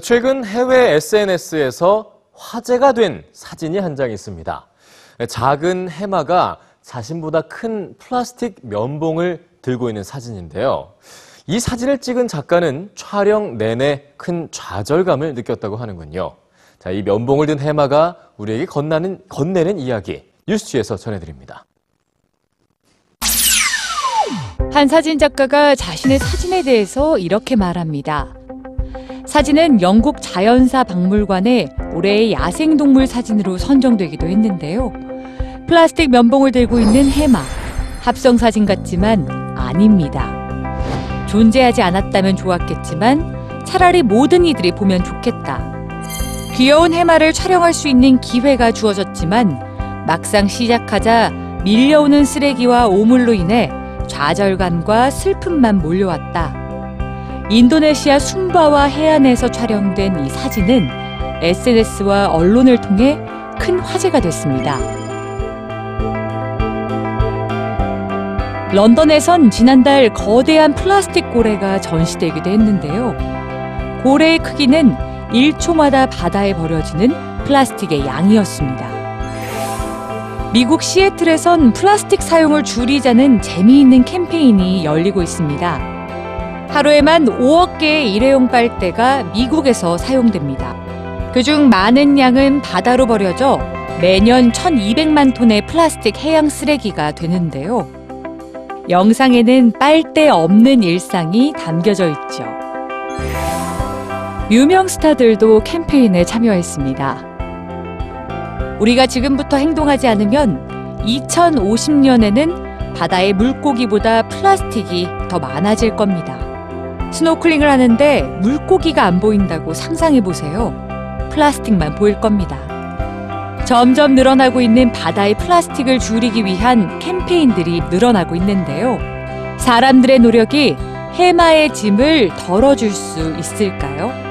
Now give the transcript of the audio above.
최근 해외 SNS에서 화제가 된 사진이 한 장 있습니다. 작은 해마가 자신보다 큰 플라스틱 면봉을 들고 있는 사진인데요. 이 사진을 찍은 작가는 촬영 내내 큰 좌절감을 느꼈다고 하는군요. 자, 이 면봉을 든 해마가 우리에게 건나는, 건네는 이야기 뉴스지에서 전해드립니다. 한 사진 작가가 자신의 사진에 대해서 이렇게 말합니다. 사진은 영국 자연사 박물관의 올해의 야생동물 사진으로 선정되기도 했는데요. 플라스틱 면봉을 들고 있는 해마. 합성 사진 같지만 아닙니다. 존재하지 않았다면 좋았겠지만 차라리 모든 이들이 보면 좋겠다. 귀여운 해마를 촬영할 수 있는 기회가 주어졌지만 막상 시작하자 밀려오는 쓰레기와 오물로 인해 좌절감과 슬픔만 몰려왔다. 인도네시아 숨바와 해안에서 촬영된 이 사진은 SNS와 언론을 통해 큰 화제가 됐습니다. 런던에선 지난달 거대한 플라스틱 고래가 전시되기도 했는데요. 고래의 크기는 1초마다 바다에 버려지는 플라스틱의 양이었습니다. 미국 시애틀에선 플라스틱 사용을 줄이자는 재미있는 캠페인이 열리고 있습니다. 하루에만 5억 개의 일회용 빨대가 미국에서 사용됩니다. 그중 많은 양은 바다로 버려져 매년 1,200만 톤의 플라스틱 해양 쓰레기가 되는데요. 영상에는 빨대 없는 일상이 담겨져 있죠. 유명 스타들도 캠페인에 참여했습니다. 우리가 지금부터 행동하지 않으면 2050년에는 바다의 물고기보다 플라스틱이 더 많아질 겁니다. 스노클링을 하는데 물고기가 안 보인다고 상상해 보세요. 플라스틱만 보일 겁니다. 점점 늘어나고 있는 바다의 플라스틱을 줄이기 위한 캠페인들이 늘어나고 있는데요. 사람들의 노력이 해마의 짐을 덜어줄 수 있을까요?